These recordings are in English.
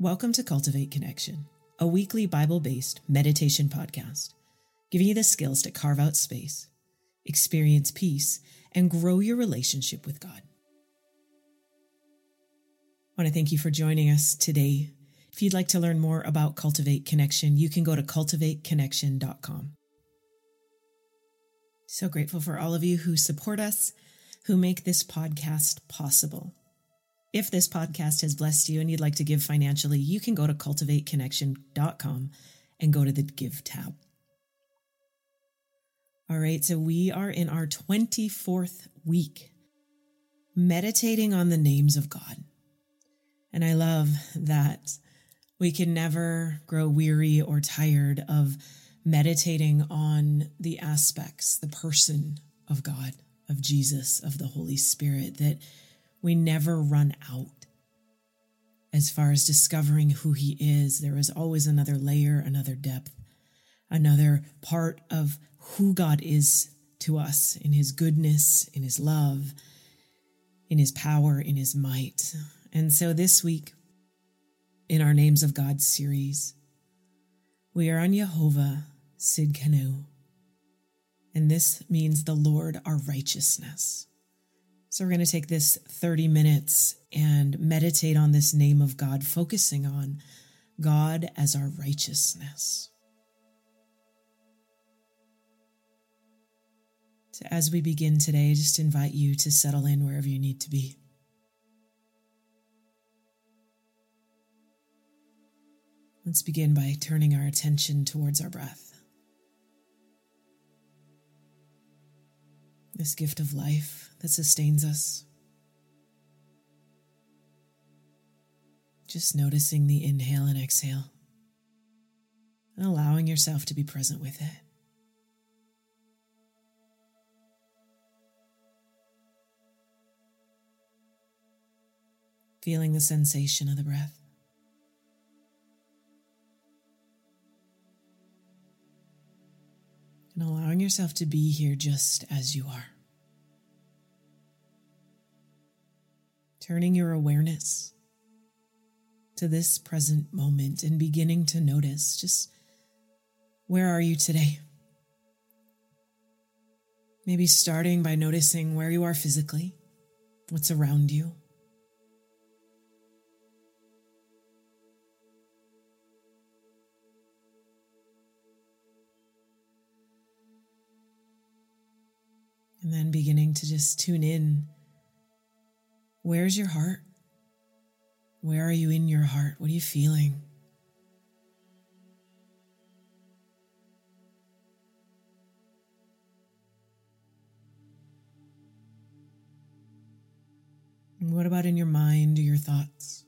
Welcome to Cultivate Connection, a weekly Bible based meditation podcast, giving you the skills to carve out space, experience peace, and grow your relationship with God. I want to thank you for joining us today. If you'd like to learn more about Cultivate Connection, you can go to cultivateconnection.com. So grateful for all of you who support us, who make this podcast possible. If this podcast has blessed you and you'd like to give financially, you can go to cultivateconnection.com and go to the Give tab. All right, so we are in our 24th week meditating on the names of God. And I love that we can never grow weary or tired of meditating on the aspects, the person of God, of Jesus, of the Holy Spirit, that we never run out. As far as discovering who He is, there is always another layer, another depth, another part of who God is to us in His goodness, in His love, in His power, in His might. And so this week, in our Names of God series, we are on Jehovah Tsidkenu. And this means the Lord our righteousness. So, we're going to take this 30 minutes and meditate on this name of God, focusing on God as our righteousness. So, as we begin today, I just invite you to settle in wherever you need to be. Let's begin by turning our attention towards our breath. This gift of life that sustains us. Just noticing the inhale and exhale and allowing yourself to be present with it. Feeling the sensation of the breath. And allowing yourself to be here just as you are. Turning your awareness to this present moment and beginning to notice just where are you today? Maybe starting by noticing where you are physically, what's around you. And then beginning to just tune in. Where's your heart? Where are you in your heart? What are you feeling? And what about in your mind or your thoughts?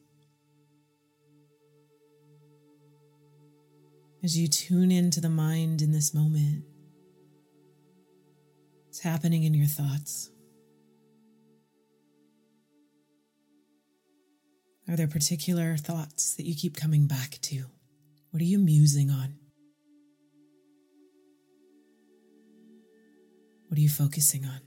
As you tune into the mind in this moment, happening in your thoughts? Are there particular thoughts that you keep coming back to? What are you musing on? What are you focusing on?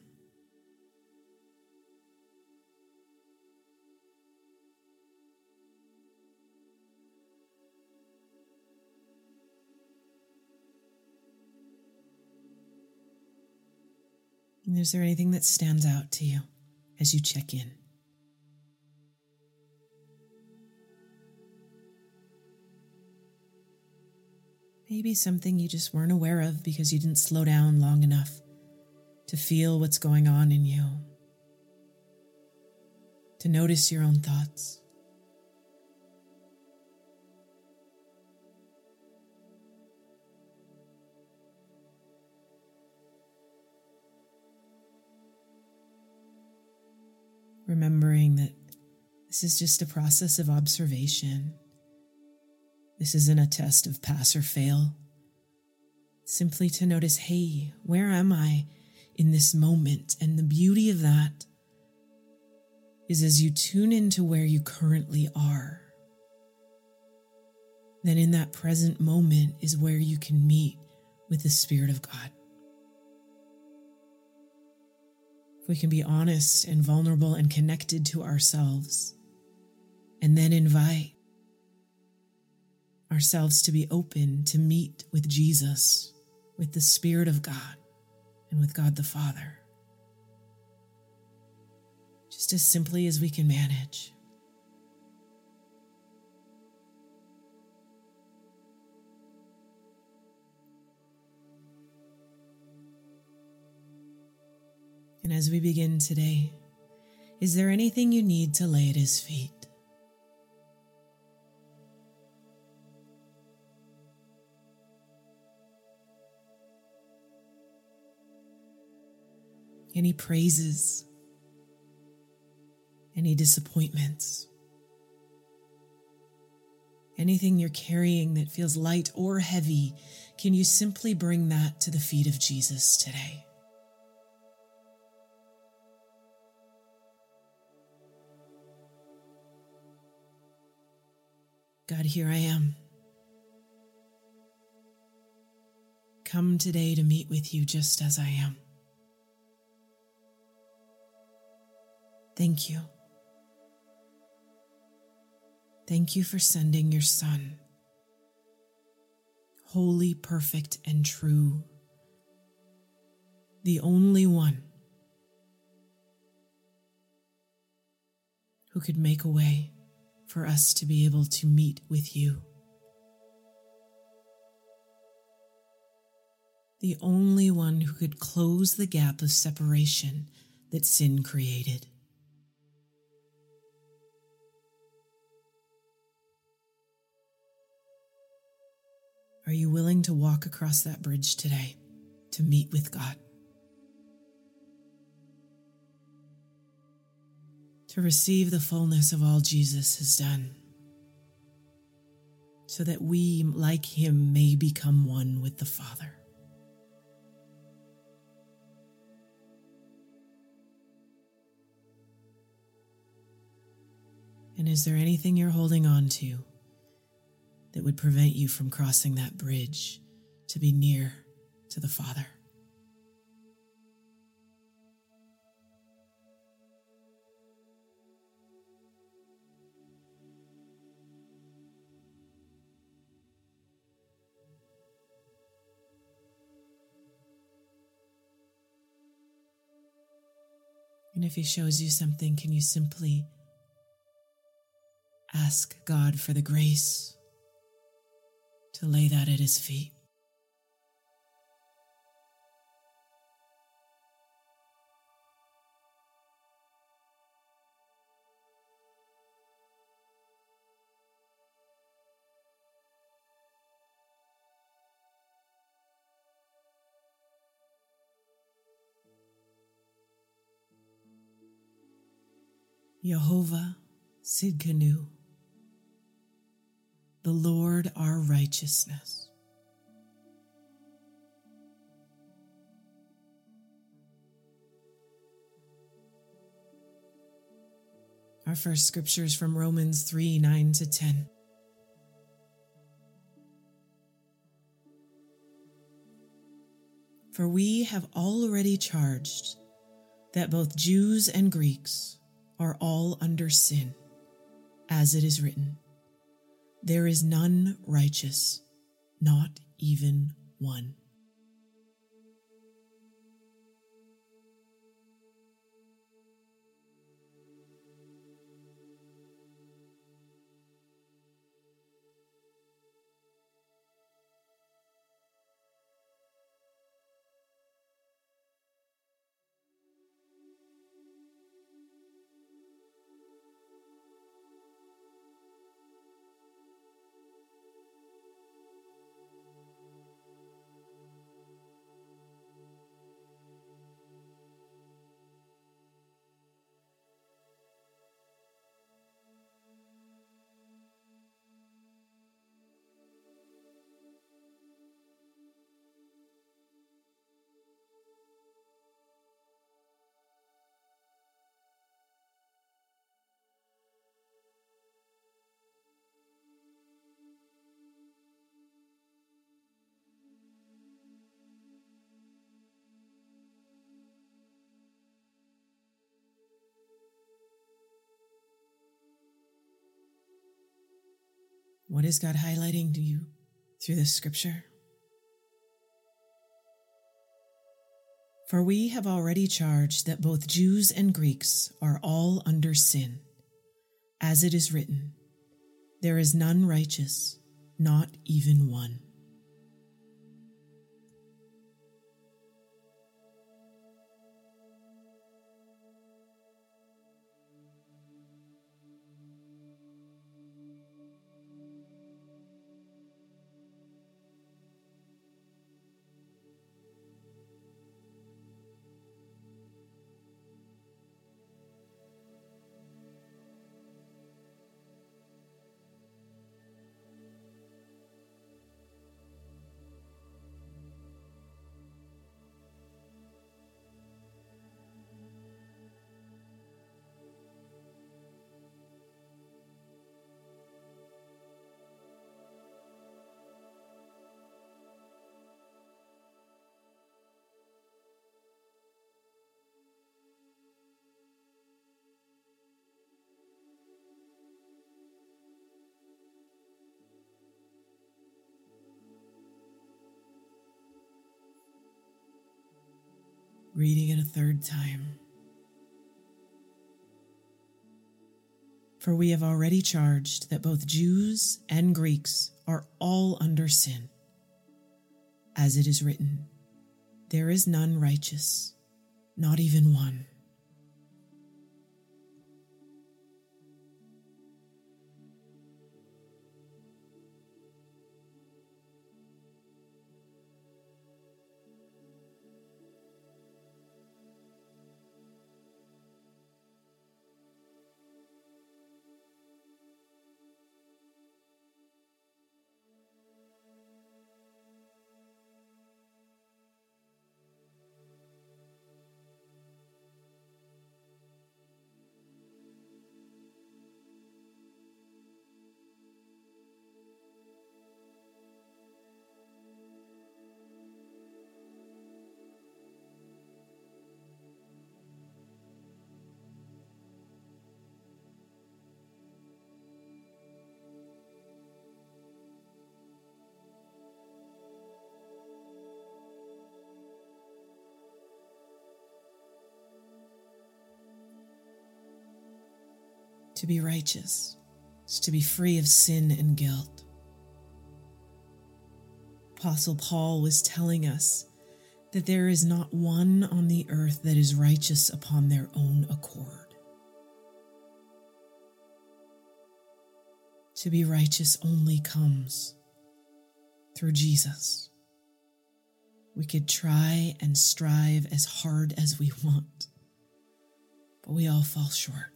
And is there anything that stands out to you as you check in? Maybe something you just weren't aware of because you didn't slow down long enough to feel what's going on in you, to notice your own thoughts. Remembering that this is just a process of observation. This isn't a test of pass or fail. Simply to notice, hey, where am I in this moment? And the beauty of that is as you tune into where you currently are, then in that present moment is where you can meet with the Spirit of God. We can be honest and vulnerable and connected to ourselves, and then invite ourselves to be open to meet with Jesus, with the Spirit of God, and with God the Father. Just as simply as we can manage. And as we begin today, is there anything you need to lay at His feet? Any praises? Any disappointments? Anything you're carrying that feels light or heavy, can you simply bring that to the feet of Jesus today? God, here I am. Come today to meet with you just as I am. Thank you. Thank you for sending your Son, holy, perfect, and true, the only one who could make a way for us to be able to meet with you. The only one who could close the gap of separation that sin created. Are you willing to walk across that bridge today to meet with God? To receive the fullness of all Jesus has done, so that we, like him, may become one with the Father. And is there anything you're holding on to that would prevent you from crossing that bridge to be near to the Father? And if He shows you something, can you simply ask God for the grace to lay that at His feet? Jehovah Tsidkenu, the Lord our righteousness. Our first scripture is from Romans 3 9 to 10. For we have already charged that both Jews and Greeks are all under sin, as it is written, There is none righteous, not even one. What is God highlighting to you through this scripture? For we have already charged that both Jews and Greeks are all under sin. As it is written, there is none righteous, not even one. Reading it a third time. For we have already charged that both Jews and Greeks are all under sin. As it is written, there is none righteous, not even one. To be righteous is to be free of sin and guilt. Apostle Paul was telling us that there is not one on the earth that is righteous upon their own accord. To be righteous only comes through Jesus. We could try and strive as hard as we want, but we all fall short.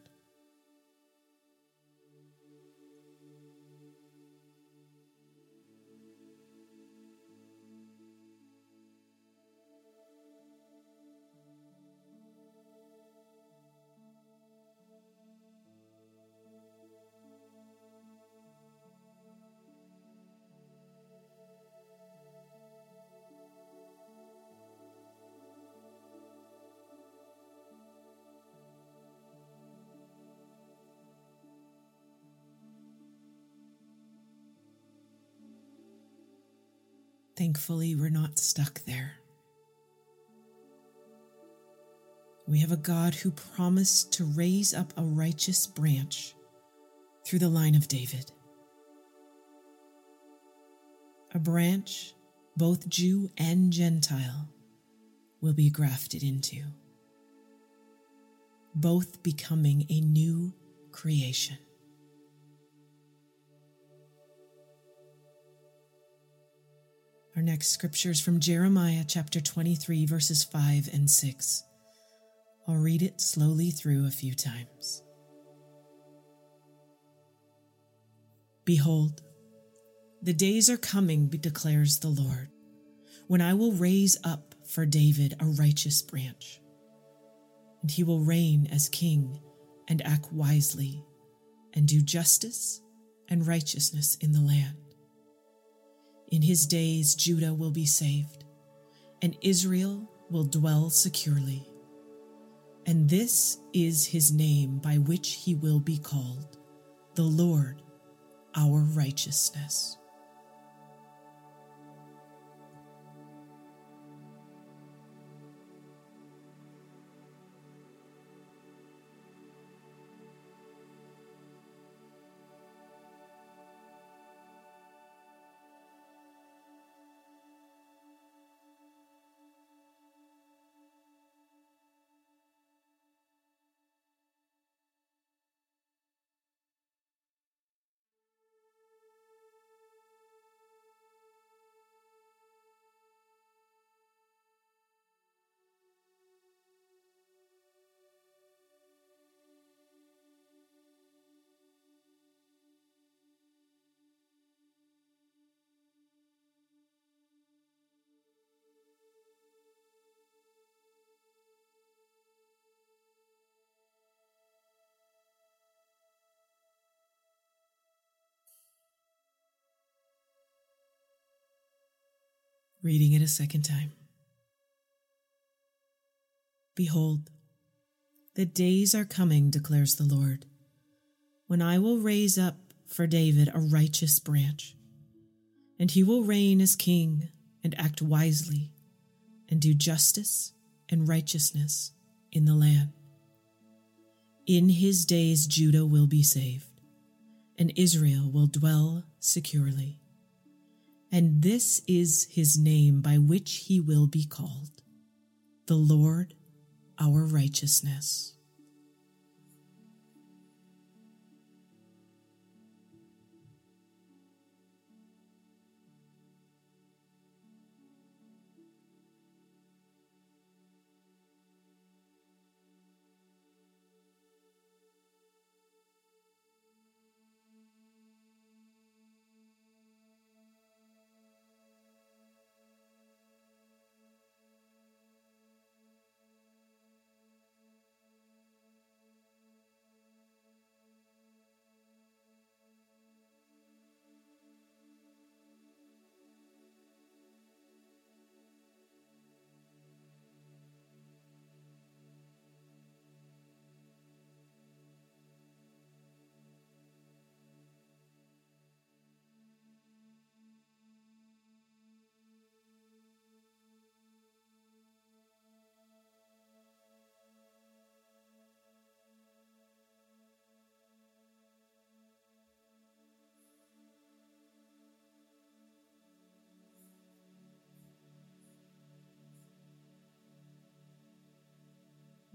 Thankfully, we're not stuck there. We have a God who promised to raise up a righteous branch through the line of David. A branch, both Jew and Gentile, will be grafted into, both becoming a new creation. Our next scripture is from Jeremiah chapter 23, verses 5 and 6. I'll read it slowly through a few times. Behold, the days are coming, declares the Lord, when I will raise up for David a righteous branch, and he will reign as king and act wisely, and do justice and righteousness in the land. In his days, Judah will be saved, and Israel will dwell securely. And this is his name by which he will be called the Lord, our righteousness. Reading it a second time. Behold, the days are coming, declares the Lord, when I will raise up for David a righteous branch, and he will reign as king and act wisely and do justice and righteousness in the land. In his days, Judah will be saved, and Israel will dwell securely and this is his name by which he will be called the Lord our righteousness.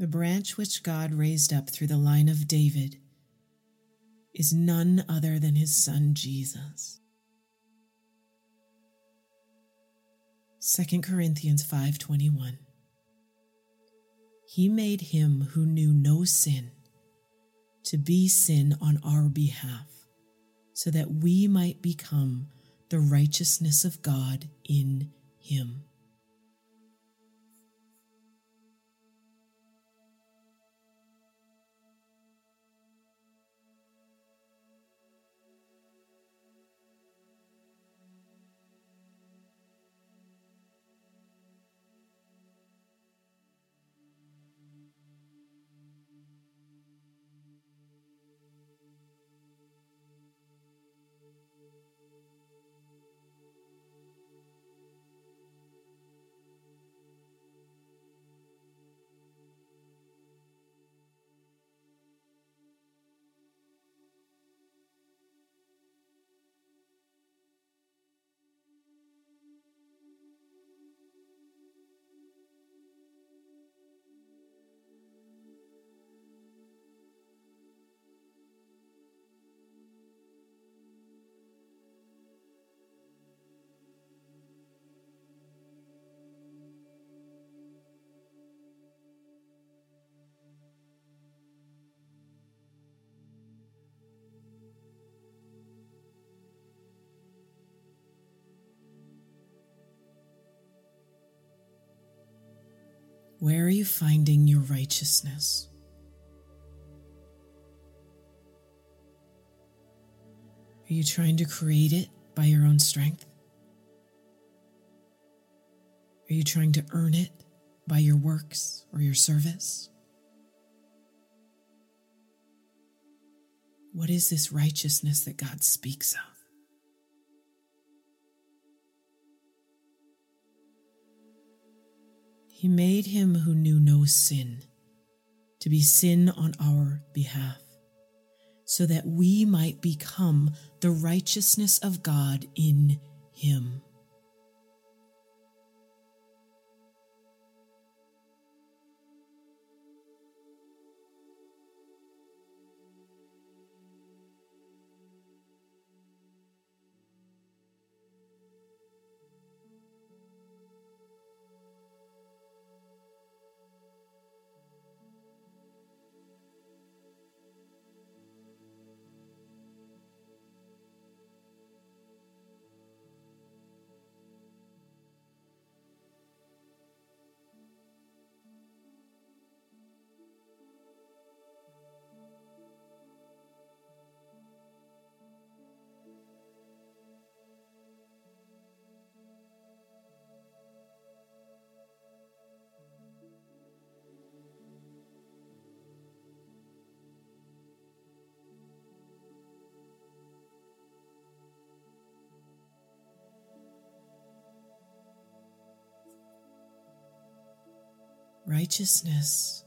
The branch which God raised up through the line of David is none other than his son Jesus. 2 Corinthians 5:21 He made him who knew no sin to be sin on our behalf so that we might become the righteousness of God in him. Where are you finding your righteousness? Are you trying to create it by your own strength? Are you trying to earn it by your works or your service? What is this righteousness that God speaks of? He made him who knew no sin to be sin on our behalf, so that we might become the righteousness of God in him. Righteousness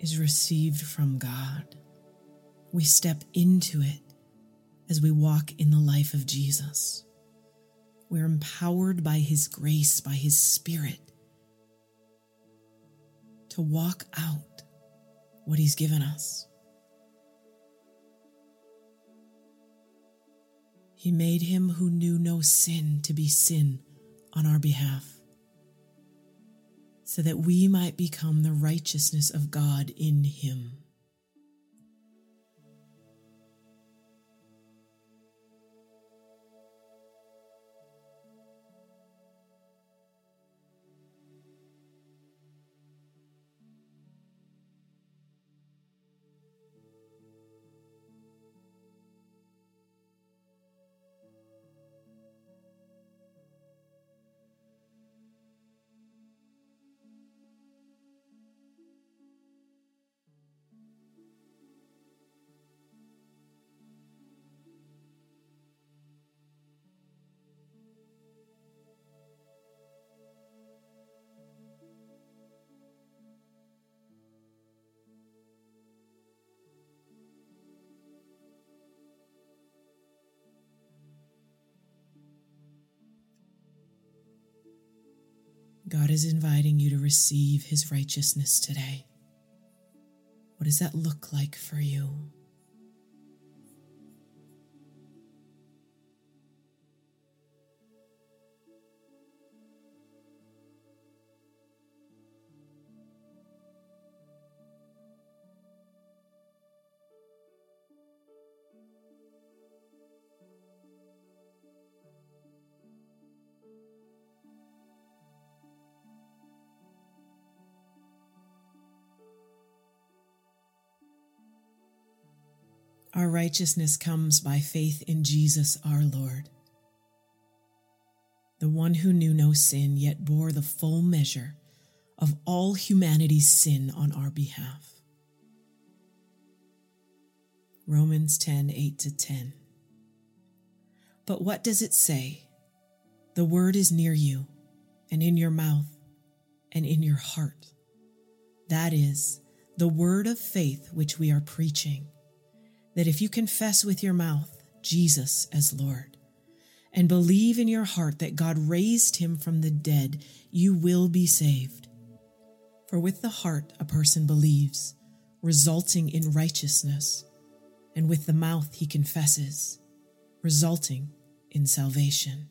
is received from God. We step into it as we walk in the life of Jesus. We're empowered by His grace, by His Spirit, to walk out what He's given us. He made Him who knew no sin to be sin on our behalf so that we might become the righteousness of God in him. God is inviting you to receive his righteousness today. What does that look like for you? Our righteousness comes by faith in Jesus our Lord, the one who knew no sin yet bore the full measure of all humanity's sin on our behalf. Romans 10 8 to 10. But what does it say? The word is near you, and in your mouth, and in your heart. That is the word of faith which we are preaching that if you confess with your mouth Jesus as Lord and believe in your heart that God raised him from the dead, you will be saved. For with the heart a person believes, resulting in righteousness, and with the mouth he confesses, resulting in salvation.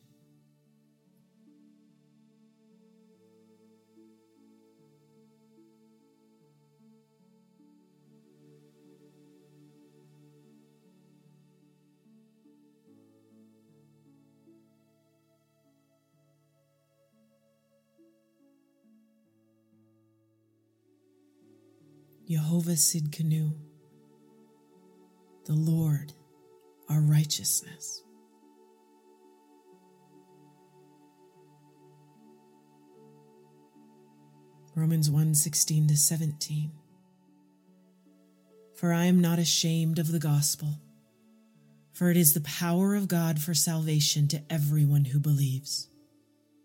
Jehovah Tsidkenu, the Lord, our righteousness. Romans 1 16 to 17. For I am not ashamed of the gospel, for it is the power of God for salvation to everyone who believes,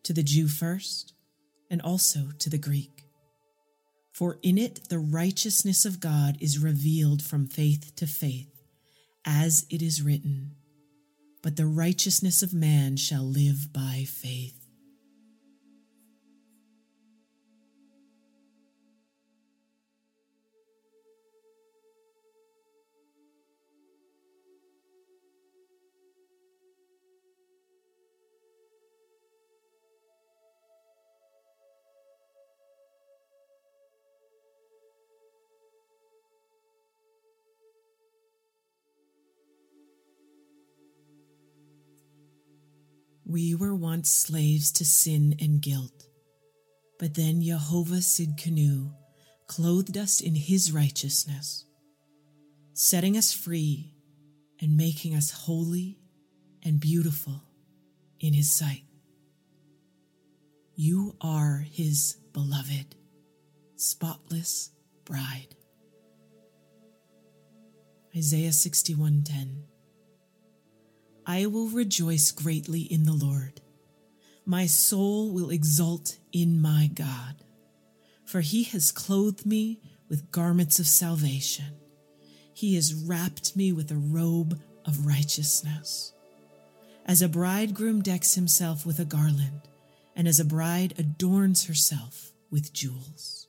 to the Jew first, and also to the Greek. For in it the righteousness of God is revealed from faith to faith, as it is written, But the righteousness of man shall live by faith. We were once slaves to sin and guilt, but then Jehovah Tsidkenu clothed us in his righteousness, setting us free and making us holy and beautiful in his sight. You are his beloved, spotless bride. Isaiah 61:10 I will rejoice greatly in the Lord. My soul will exult in my God, for he has clothed me with garments of salvation. He has wrapped me with a robe of righteousness. As a bridegroom decks himself with a garland, and as a bride adorns herself with jewels.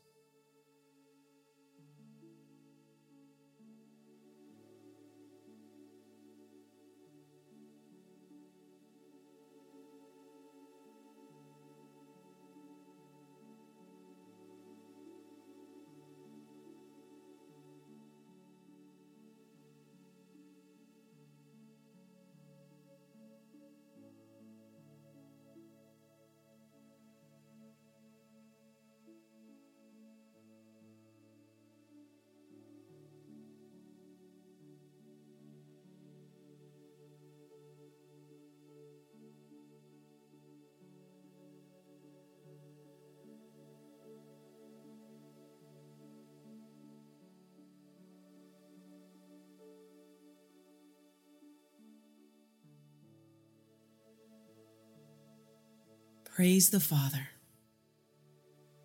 Praise the Father.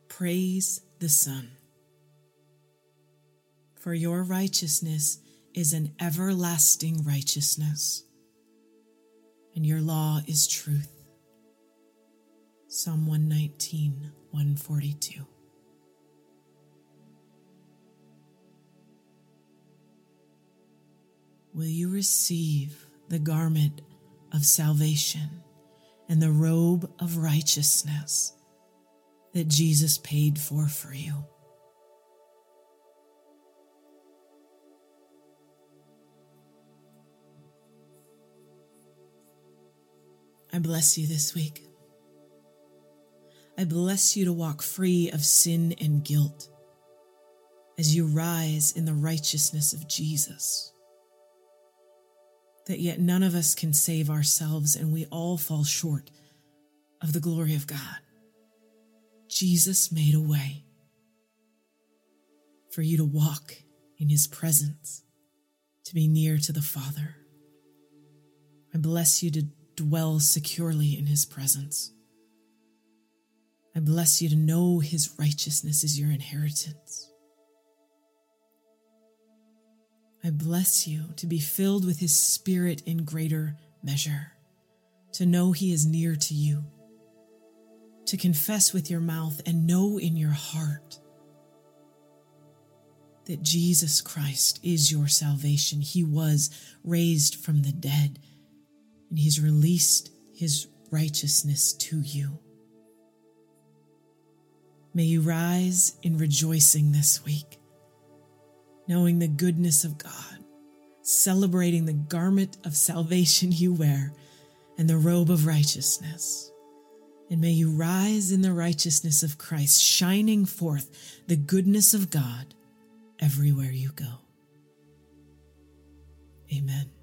Praise the Son. For your righteousness is an everlasting righteousness, and your law is truth. Psalm 119, 142. Will you receive the garment of salvation? And the robe of righteousness that Jesus paid for for you. I bless you this week. I bless you to walk free of sin and guilt as you rise in the righteousness of Jesus that yet none of us can save ourselves and we all fall short of the glory of God. Jesus made a way for you to walk in his presence, to be near to the Father. I bless you to dwell securely in his presence. I bless you to know his righteousness is your inheritance. I bless you to be filled with His Spirit in greater measure, to know He is near to you, to confess with your mouth and know in your heart that Jesus Christ is your salvation. He was raised from the dead, and He's released His righteousness to you. May you rise in rejoicing this week knowing the goodness of God, celebrating the garment of salvation you wear and the robe of righteousness. And may you rise in the righteousness of Christ, shining forth the goodness of God everywhere you go. Amen.